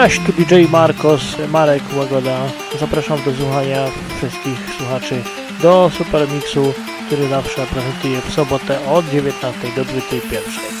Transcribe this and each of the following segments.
Cześć, tu DJ Marcos, Marek Łagoda. Zapraszam do słuchania wszystkich słuchaczy do Supermixu, który zawsze prezentuje w sobotę od 19 do 21.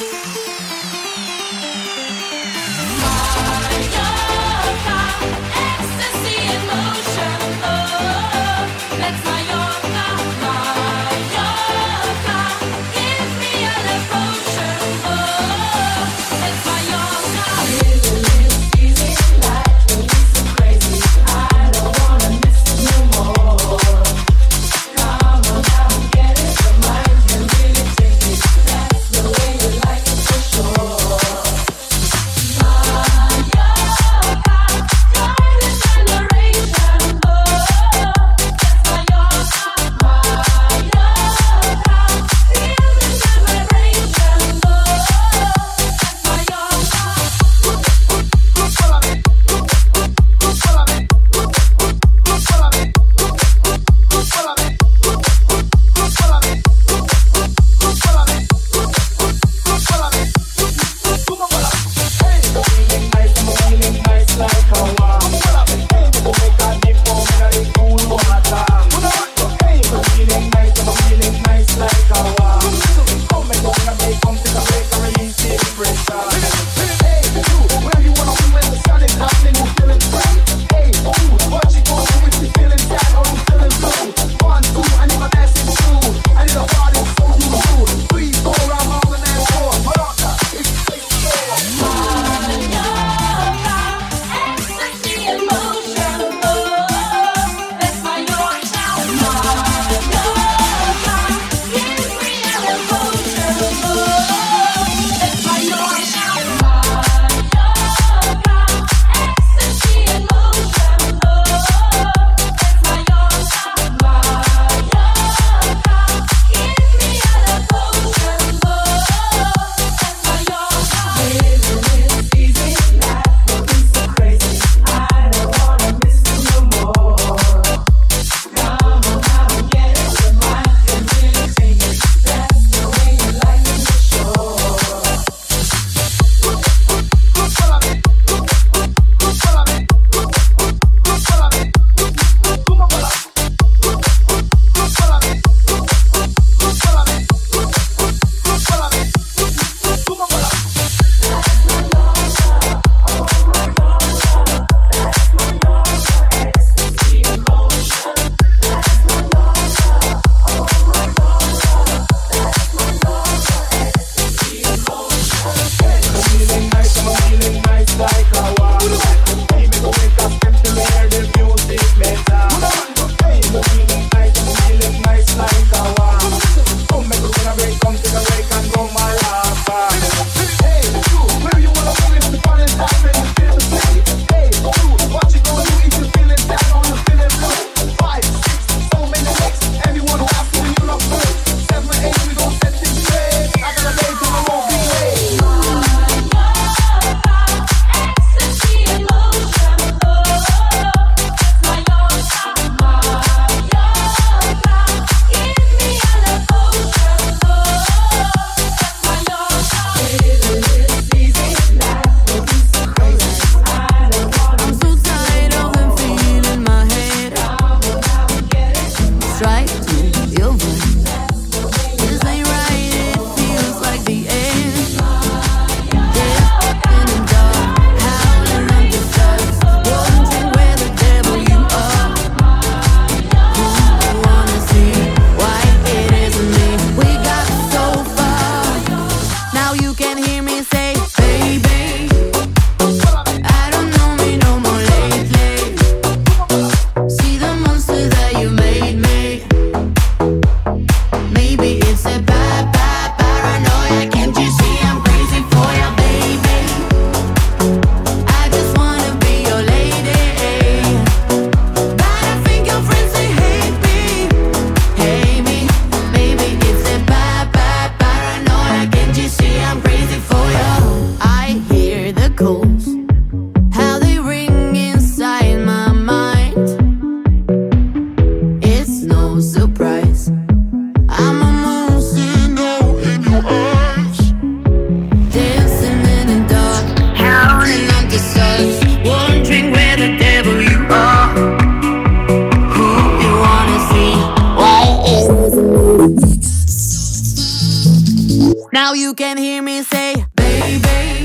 Now you can hear me say, baby.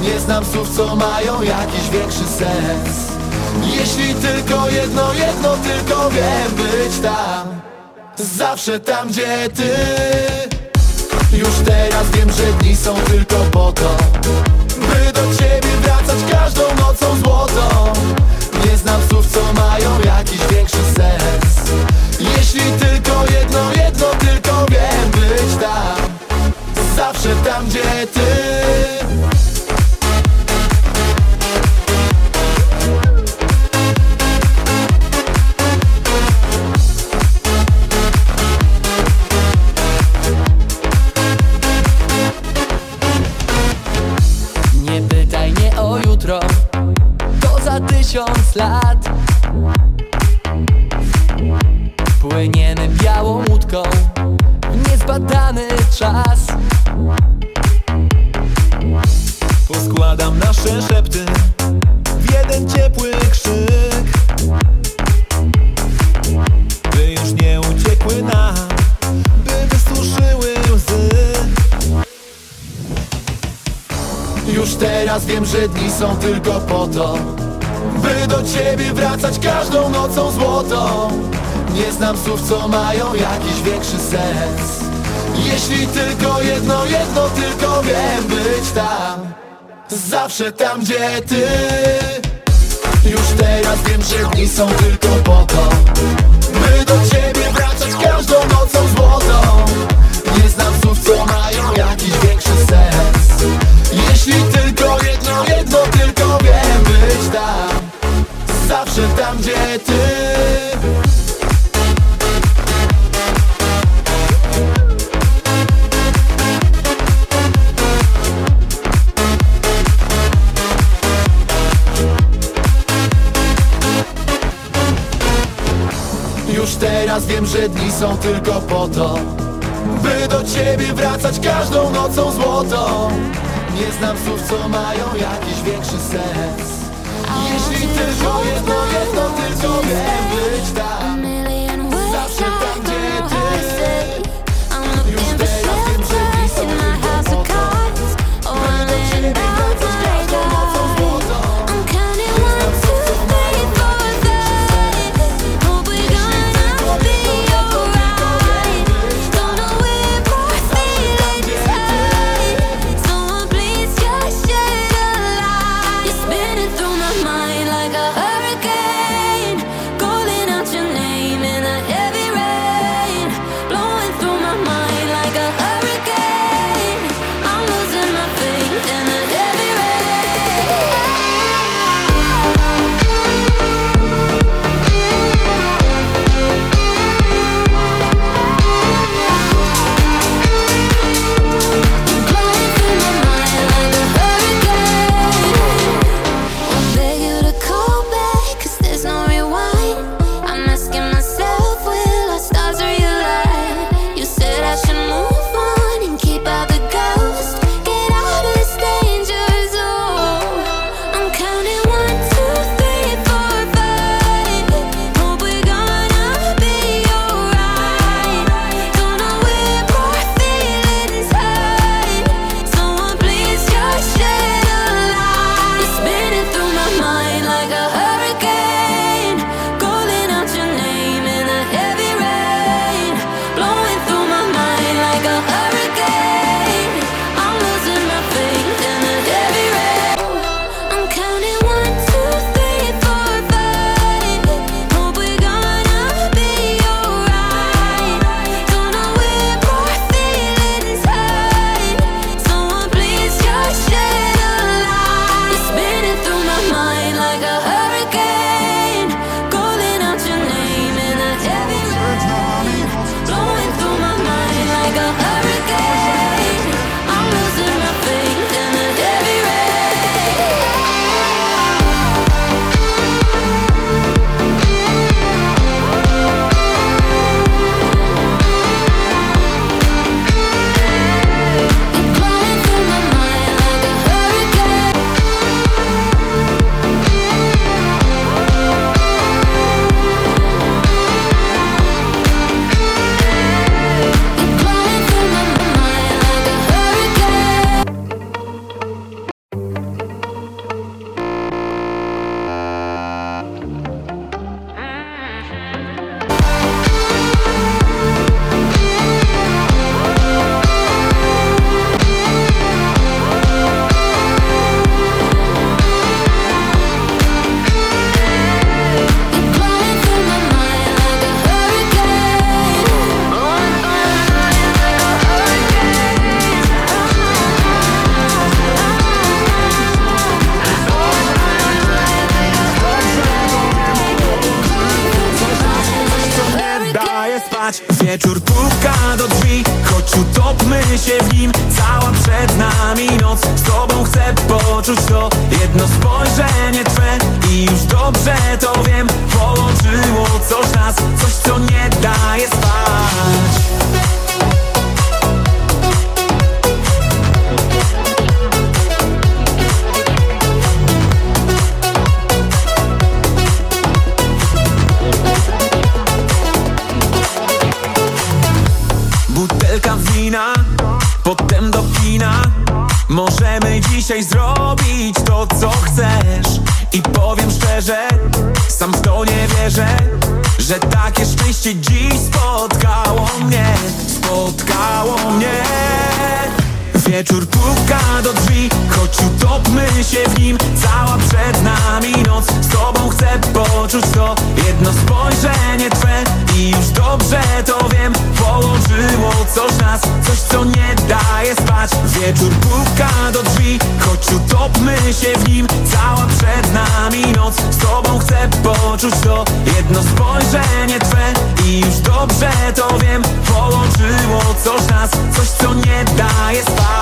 Nie znam słów, co mają jakiś większy sens. Jeśli tylko jedno, jedno tylko wiem Być tam, zawsze tam, gdzie ty. Już teraz wiem, że dni są tylko po to By do ciebie wracać każdą nocą złotą. Nie znam słów, co mają jakiś większy sens. Jeśli tylko jedno, jedno tylko wiem Być tam, zawsze tam, gdzie ty są tylko po to By do ciebie wracać każdą nocą złotą. Nie znam słów, co mają jakiś większy sens. Jeśli tylko jedno, jedno tylko wiem Być tam, zawsze tam, gdzie ty. Już teraz wiem, że dni są tylko po to By do ciebie wracać każdą nocą złotą. Nie znam słów, co mają jakiś większy sens Być tam, zawsze tam, gdzie ty. Już teraz wiem, że dni są tylko po to By do ciebie wracać każdą nocą złotą. Nie znam słów, co mają jakiś większy sens Jeśli tylko jedno, jedno tylko wiem Być tam, zawsze tam, Wieczór puka do drzwi Choć utopmy się w nim. Cała przed nami noc Z tobą chcę poczuć to Jedno spojrzenie twe. I już dobrze to wiem Połączyło coś nas Coś co nie daje spać Możemy dzisiaj zrobić to, co chcesz. I powiem szczerze, sam w to nie wierzę Że takie szczęście dziś spotkało mnie. Spotkało mnie Wieczór puka do drzwi Choć utopmy się w nim. Cała przed nami noc Z tobą chcę poczuć to Jedno spojrzenie twe. I już dobrze to wiem Połączyło coś nas Coś co nie daje spać. Wieczór puka do drzwi Choć utopmy się w nim. Cała przed nami noc Z tobą chcę poczuć to Jedno spojrzenie twe. I już dobrze to wiem Połączyło coś nas Coś co nie daje spać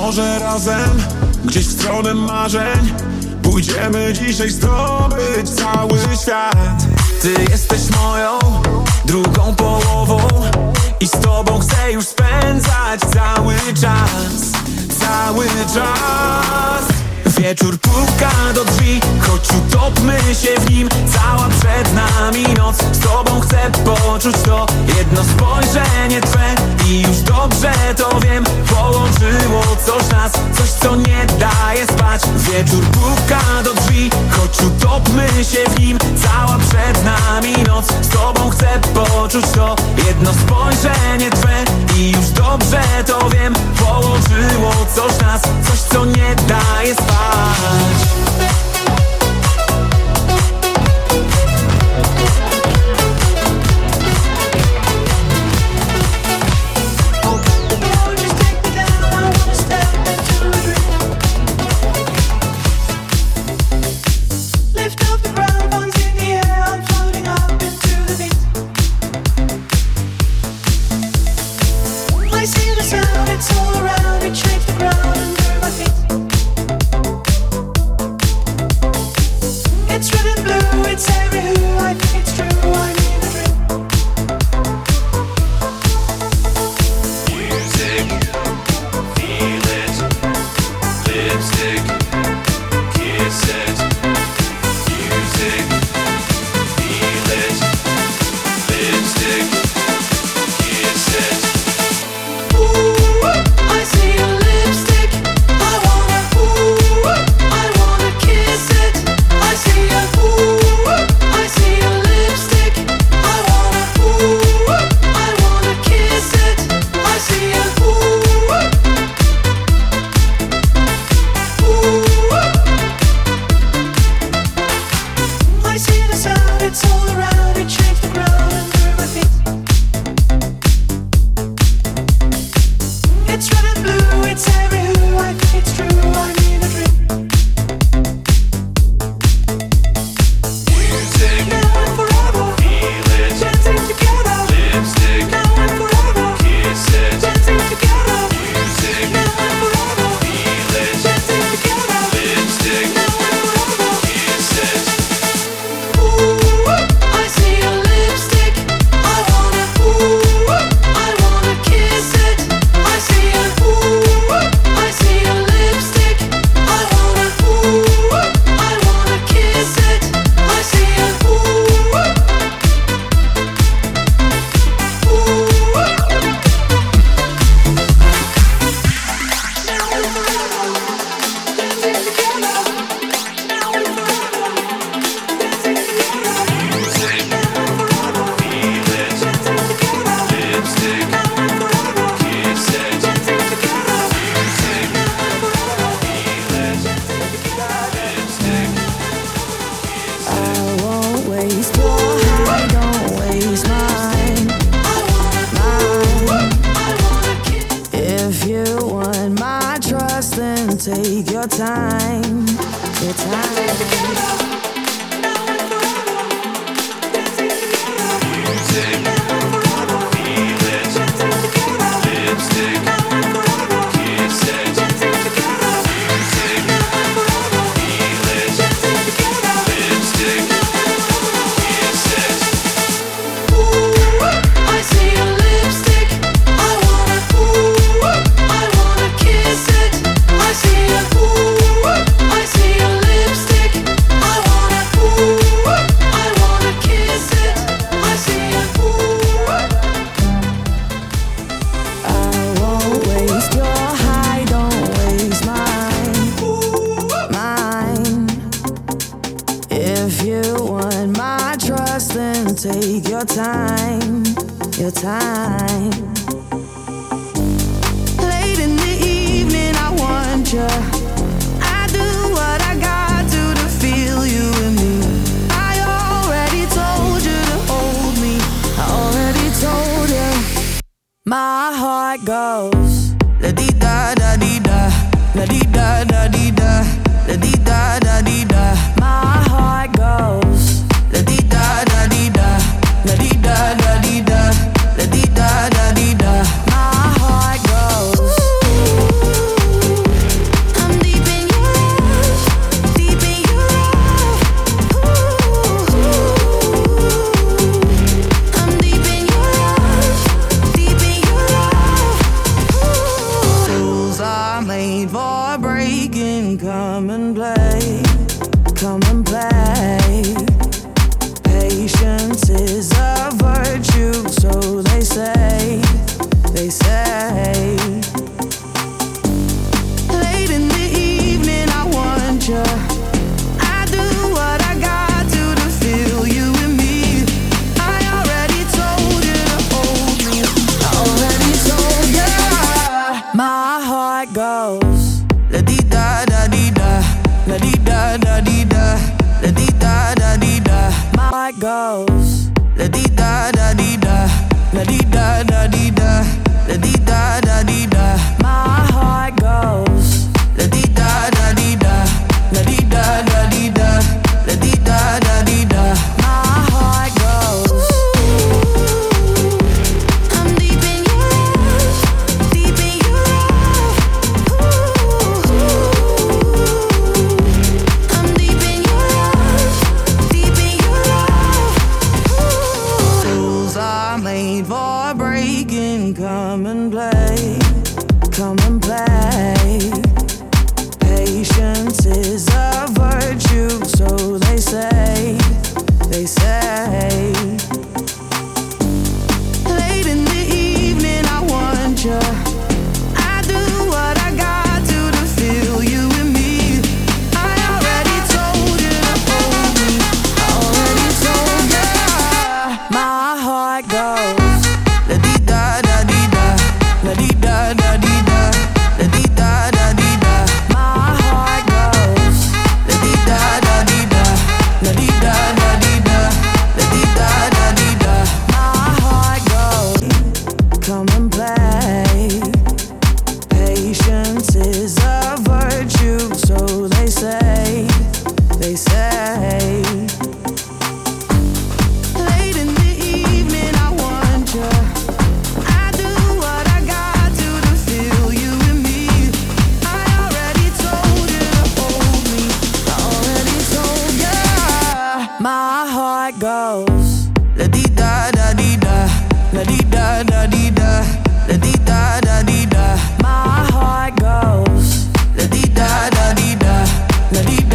Może razem, gdzieś w stronę marzeń Pójdziemy dzisiaj zdobyć cały świat. Ty jesteś moją drugą połową I z tobą chcę już spędzać cały czas Cały czas Wieczór puka do drzwi Choć utopmy się w nim. Cała przed nami noc Z tobą chcę poczuć to Jedno spojrzenie twe. I już dobrze to wiem Połączyło coś nas Coś co nie daje spać. Wieczór puka do drzwi Choć utopmy się w nim. Cała przed nami noc Z tobą chcę poczuć to Jedno spojrzenie twe. I już dobrze to wiem Połączyło coś nas Coś co nie daje spać eyes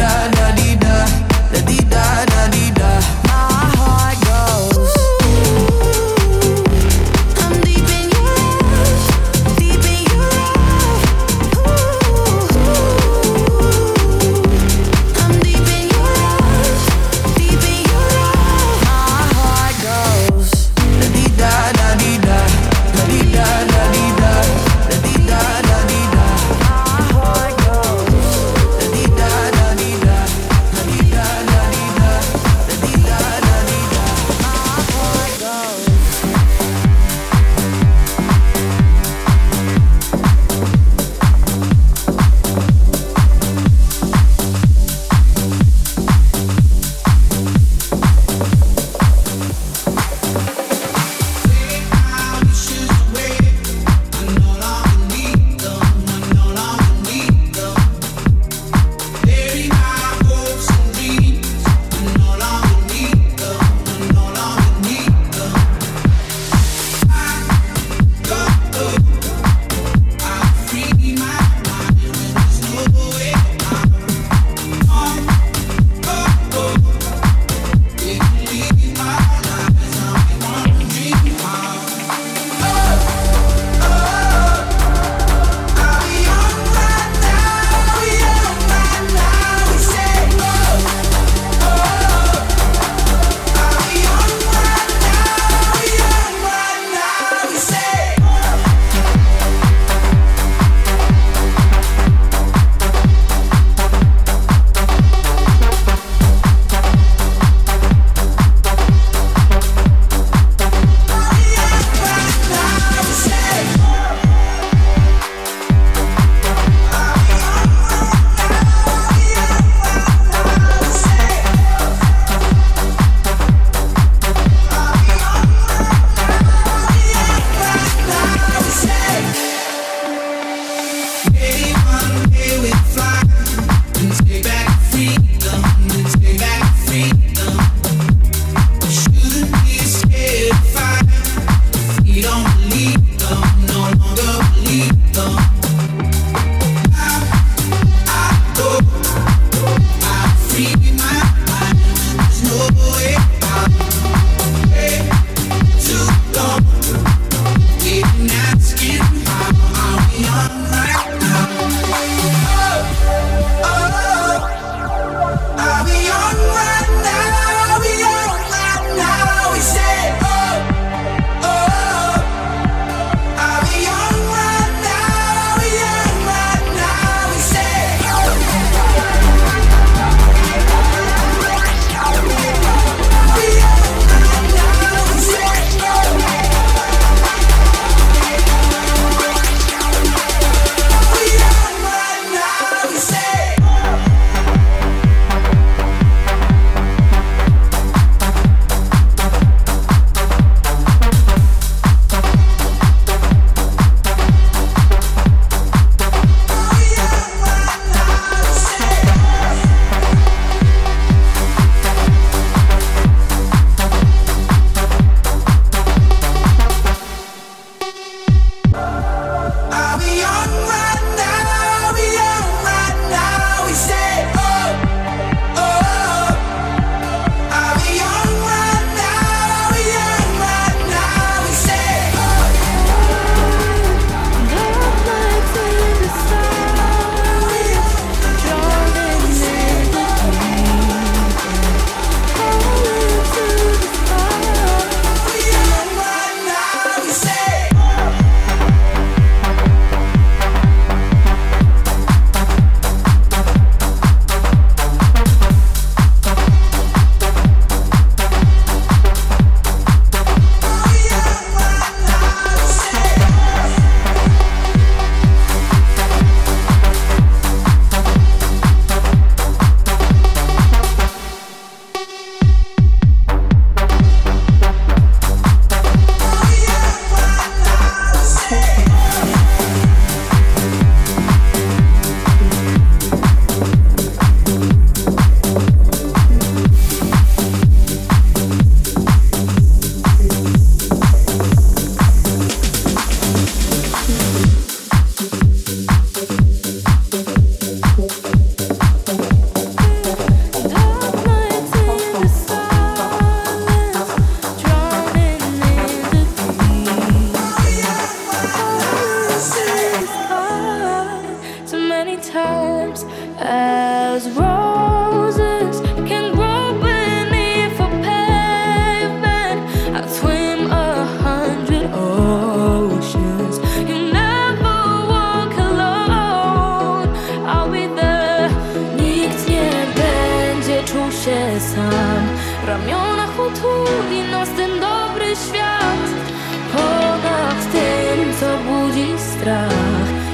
da da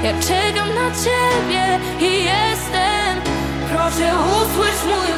Ja czekam na ciebie i jestem. Proszę usłysz mój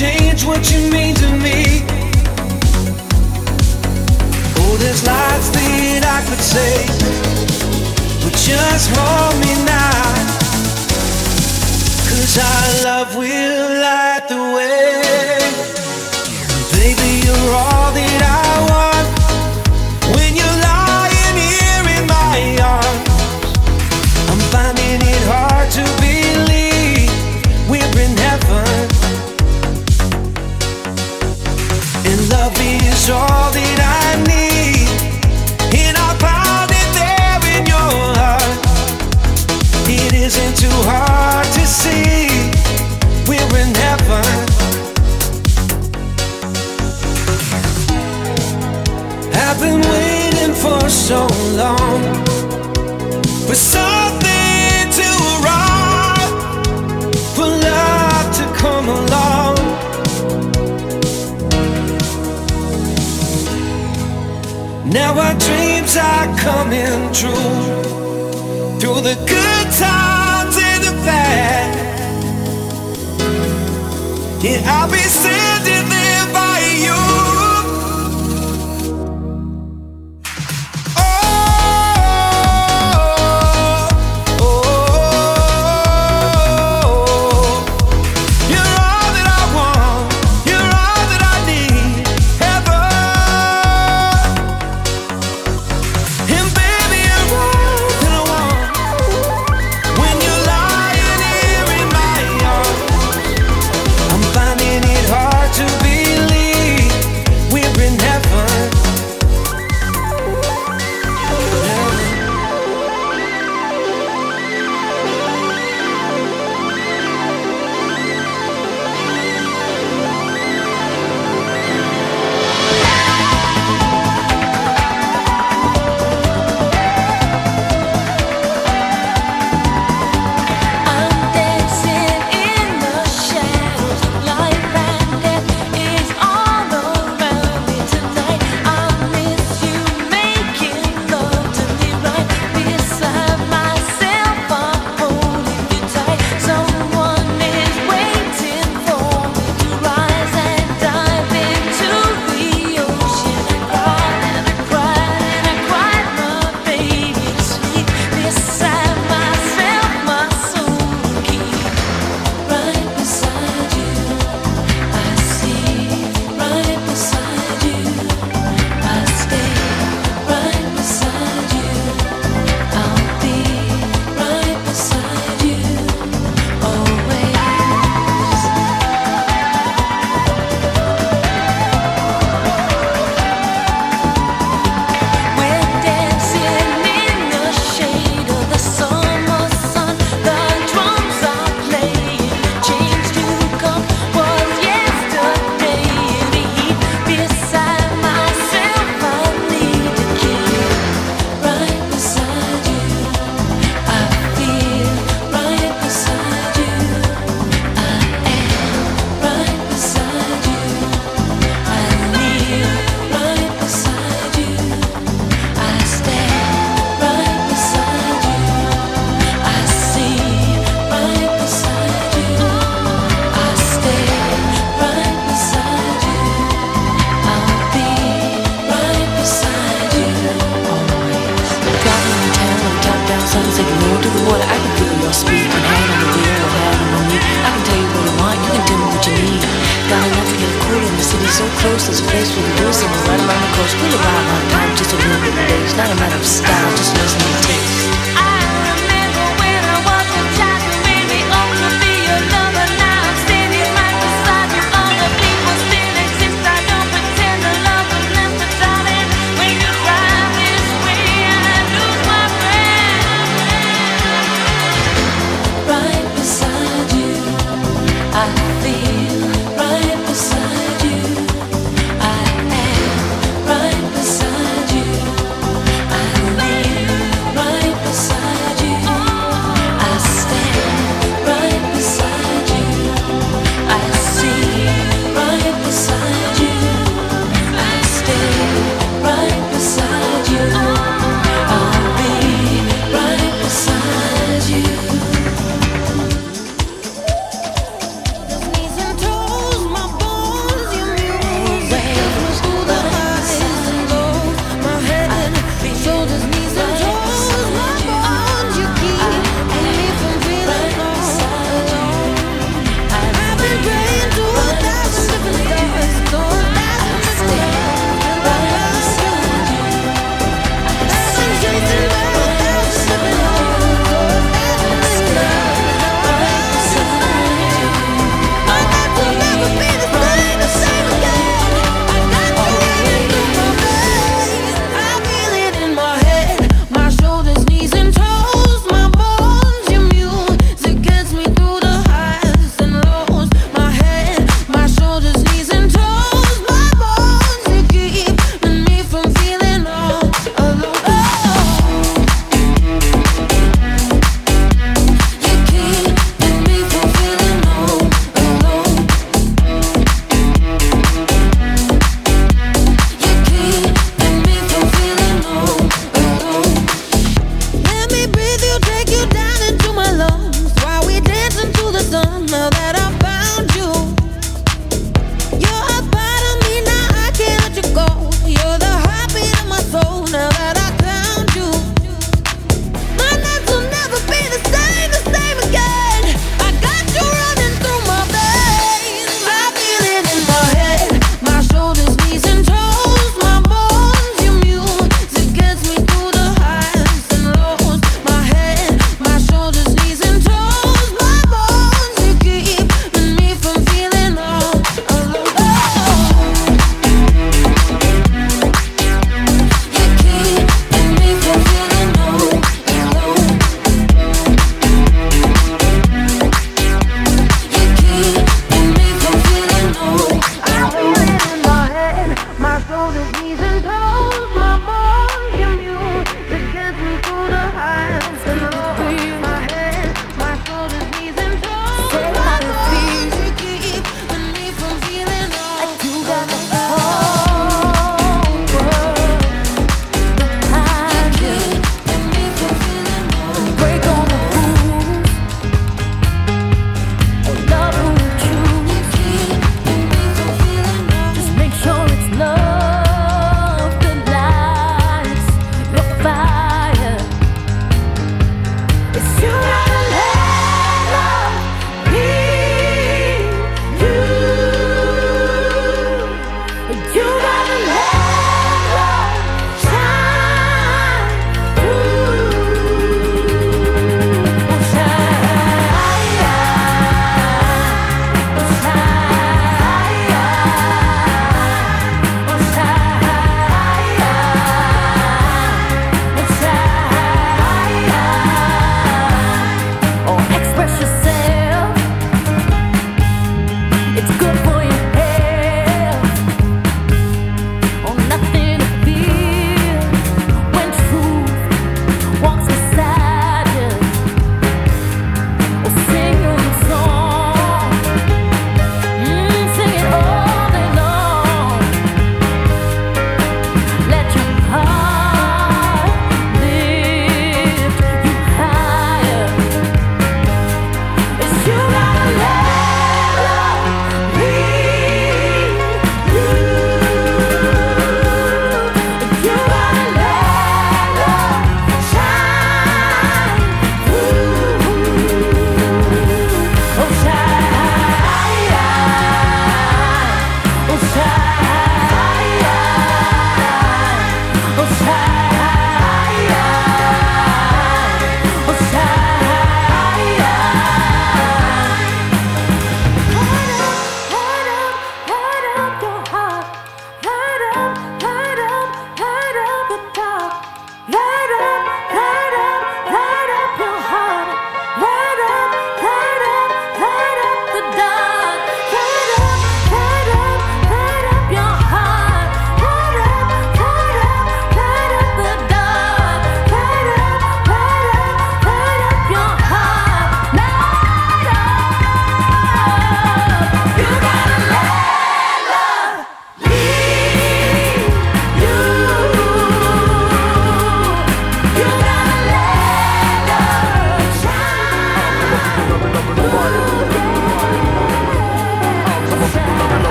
change what you mean to me. Oh, there's lots that I could say, but just hold me now. Cause our love will light the way. Baby, you're all that I want when you're. hard to see. We're in heaven. I've been waiting for so long for something to arrive, for love to come along. Now our dreams are coming true through the good times. Can I be standing there?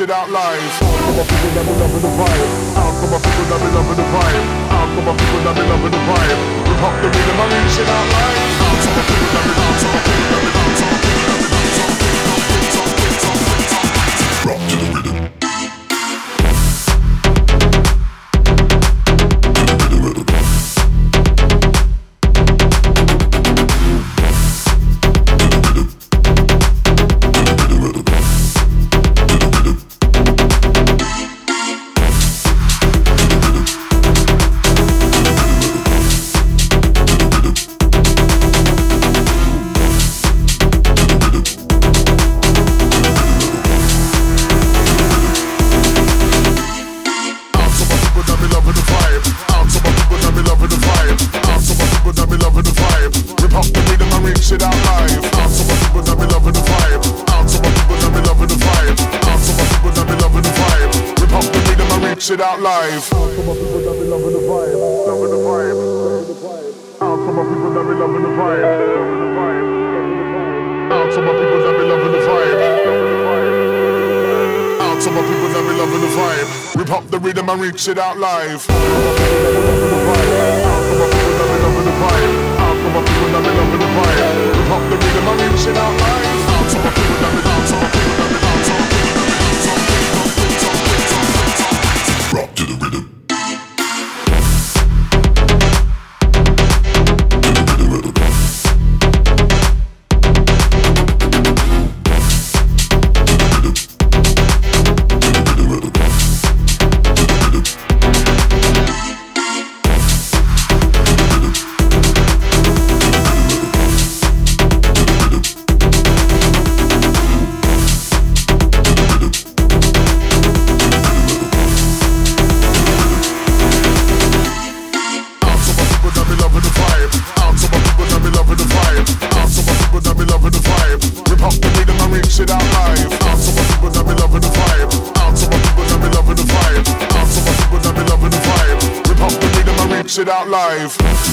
it out loud. Mix it out live. Out live.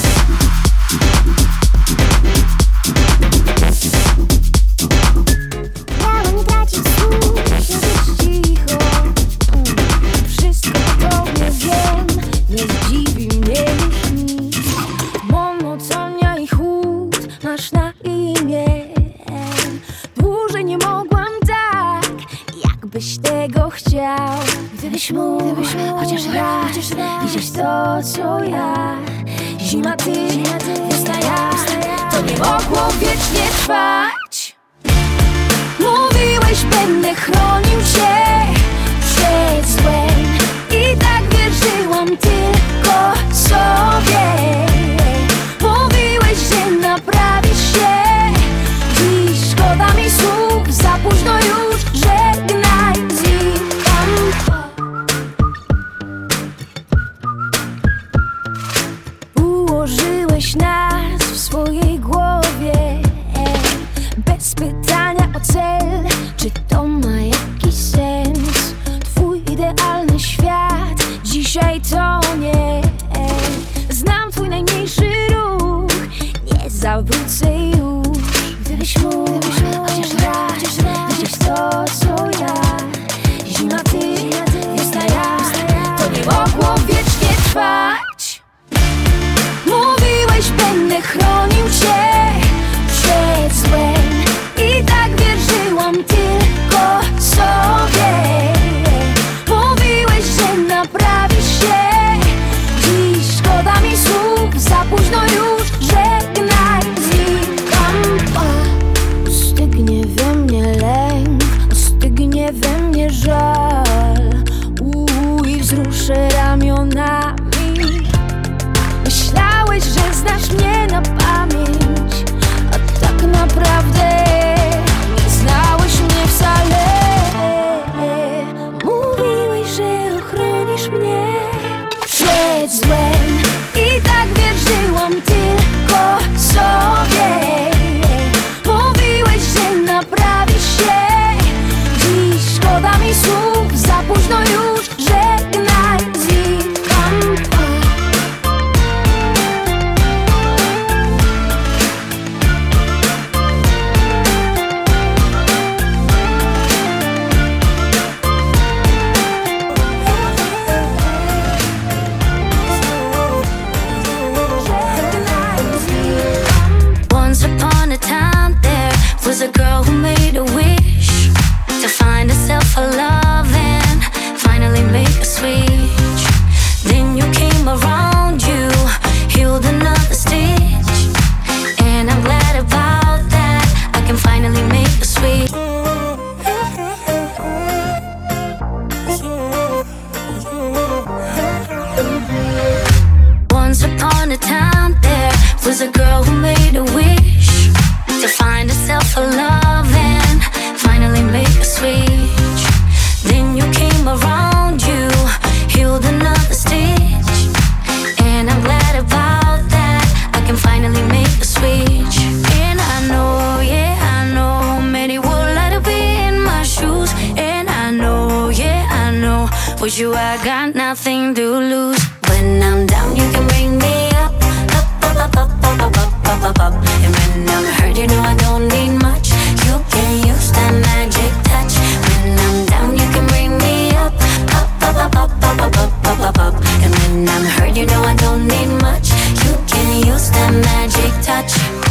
With you, I got nothing to lose. When I'm down, you can bring me up, up, up, up, up, up, up, up, up, up. And when I'm hurt, you know I don't need much. You can use that magic touch. When I'm down, you can bring me up, up, up, up, up, up, up, up, up, up, up. And when I'm hurt, you know I don't need much. You can use that magic touch.